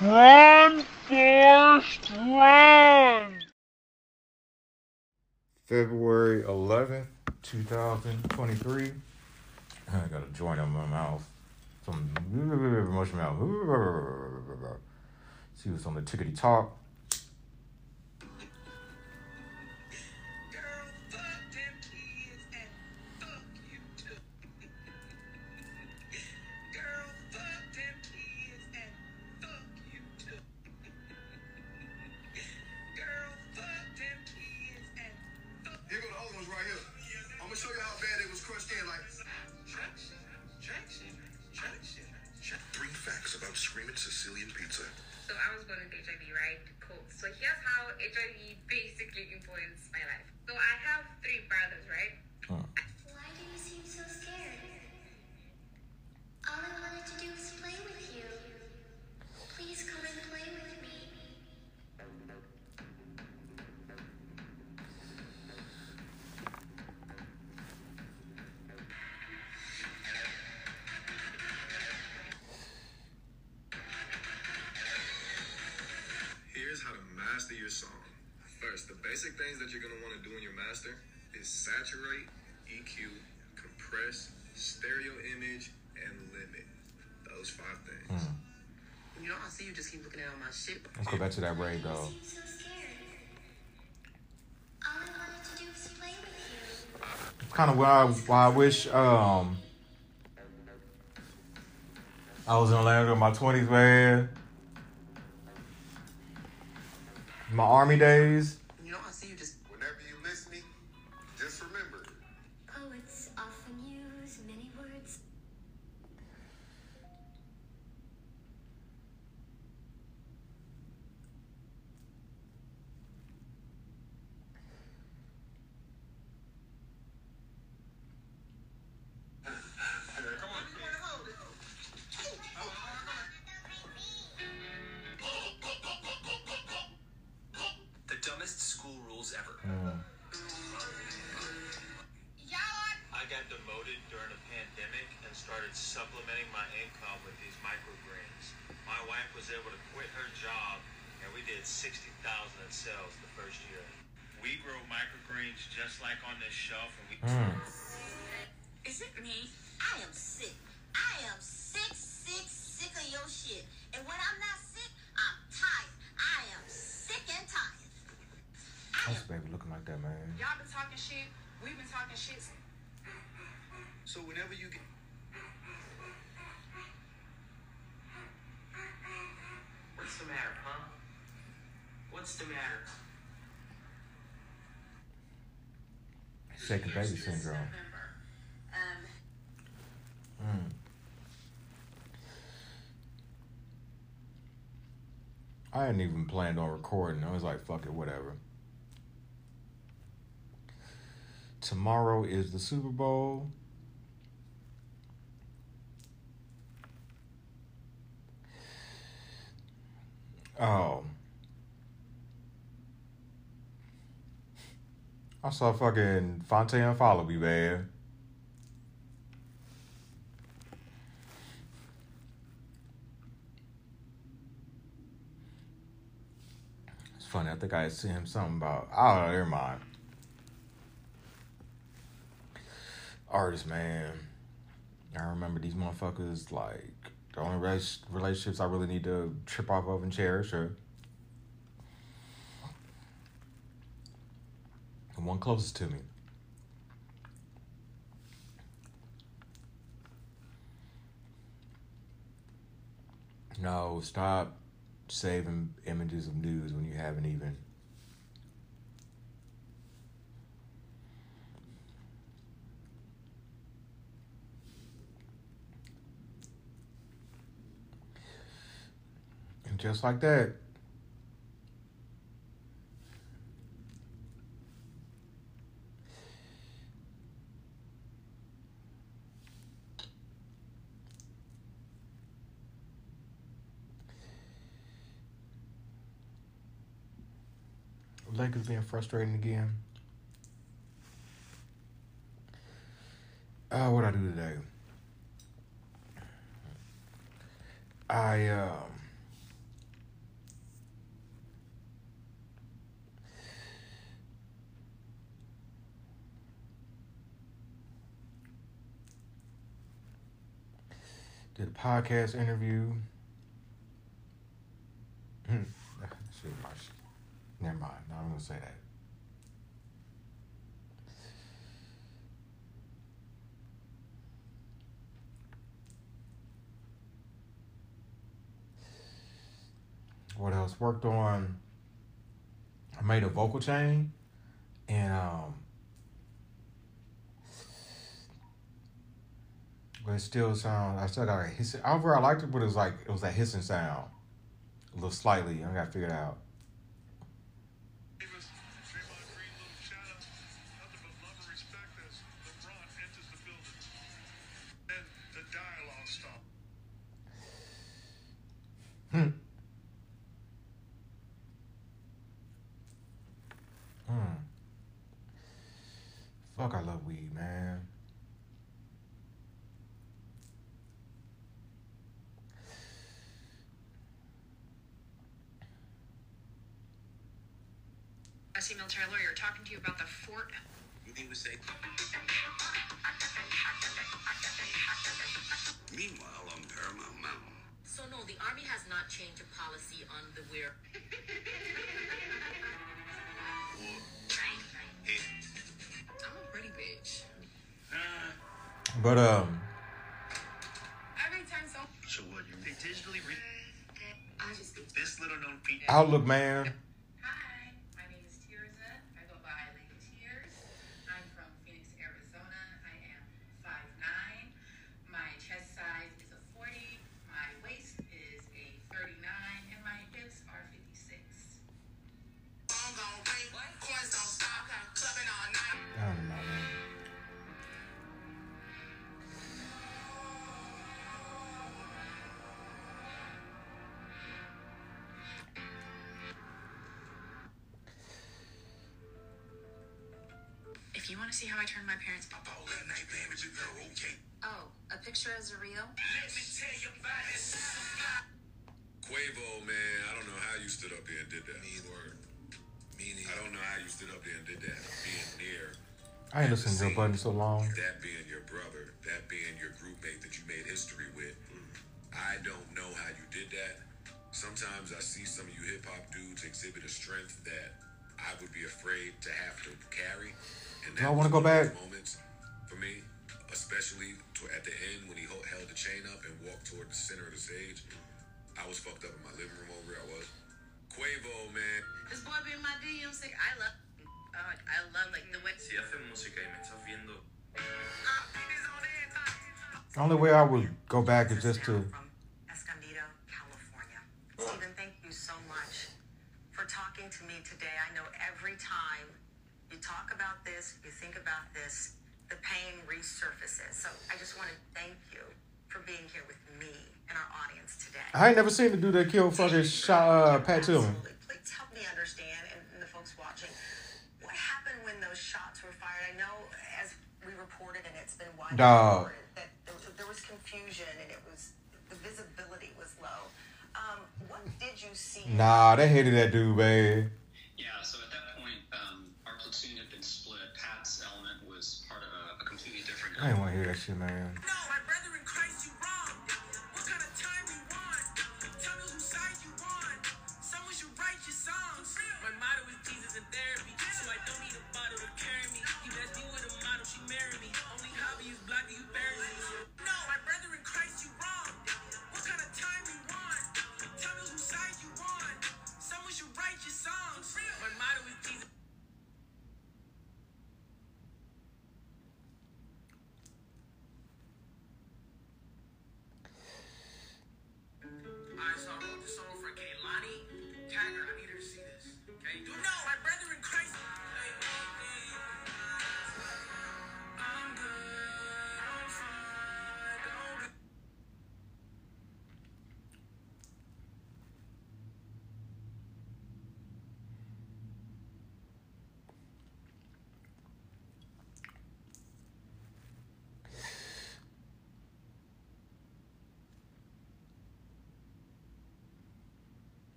Run, Forrest, run! February 11th, 2023. I got a joint in my mouth. Some motion mouth. See what's on the tickety talk. Screaming Sicilian pizza. So I was born with HIV, right? Cool. So here's how HIV basically influenced master your song. First, the basic things that you're gonna want to do in your master is saturate, EQ, compress, stereo image, and limit. Those five things. You know, I see you just keep looking at all my shit. Let's go back to that rave, though. You seem so scared. All I wanted to do was play with you. Kind of why I, why I wish um I was in Atlanta in my 20s, man. My army days. The dumbest school rules ever. I got demoted during a pandemic and started supplementing my income with these microgreens. My wife was able to quit her job and we did 60,000 in sales the first year. We grow microgreens just like on this shelf and we hmm. Is it me? I am sick. I am sick, sick, sick of your shit. And when I'm not I That's am baby looking like that, man. Y'all been talking shit. We've been talking shit. so whenever you get What's the matter, huh? What's the matter? Second baby syndrome. Um, I hadn't even planned on recording. I was like, fuck it, whatever. Tomorrow is the Super Bowl. Oh. I saw fucking Fontaine follow me, man. It's funny. I think I seen him something about. Oh, never mind. Artist, man. I remember these motherfuckers like the only rela- relationships I really need to trip off of and cherish are the one closest to me. No, stop saving images of news when you haven't even. And just like that, Lakers being frustrating again. Uh, what I do today? I um Did a podcast interview. Hmm. Never mind. I'm gonna say that. What else? Worked on. I made a vocal chain, and um, it still sounds. I still got a hissing. However, I liked it, but it was like it was that hissing sound, a little slightly. I got to figure it out. Hmm. Hmm. Fuck, I love weed, man. Jesse military lawyer talking to you about the Fort. He would say. Meanwhile, on Paramount Mountain. So no, the army has not changed a policy on the wear. I'm a pretty bitch. But um, Every time so. So what? You digitally read I just this little known feat. Outlook, man. You want to see how I turned my parents. All that night, man, with your girl, okay. Oh, a picture as a real? Let me tell you about this. Quavo, man, I don't know how you stood up there and did that. Me word. Me I don't know how you stood up there and did that. Being near I ain't listened to Joe Budden so long. that being your brother, that being your groupmate that you made history with. Mm. I don't know how you did that. Sometimes I see some of you hip hop dudes exhibit a strength that I would be afraid to have to carry. And Do I wanna go one of back? Moments for me, especially to, at the end when he ho- held the chain up and walked toward the center of the stage. I was fucked up in my living room over here. I was. Quavo, man. This boy be in my DM saying, I love. Uh, I love like the way. Si haces música y me estás viendo. The only way I would go back is just to. Escondido, California. Stephen, thank you so much for talking to me today. I know every time you talk about this, you think about this, the pain resurfaces. So I just want to thank you for being here with me and our audience today. I ain't never seen the dude that killed fucking shot uh, Pat Tillman. Absolutely. Please help me understand, and, and the folks watching, what happened when those shots were fired. I know, as we reported, and it's been widely Dog. reported, that there, was- there was confusion and it was the visibility was low. Um, what did you see? Nah, they hated that dude, man. I didn't want to hear that shit, man.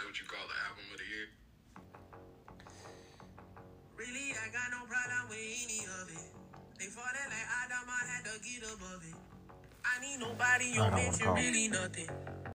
That what you call the album of the year? Really, I got no problem with any of it. They fought like Adam, I had to get above it. I need nobody, I your bitch, wanna really nothing.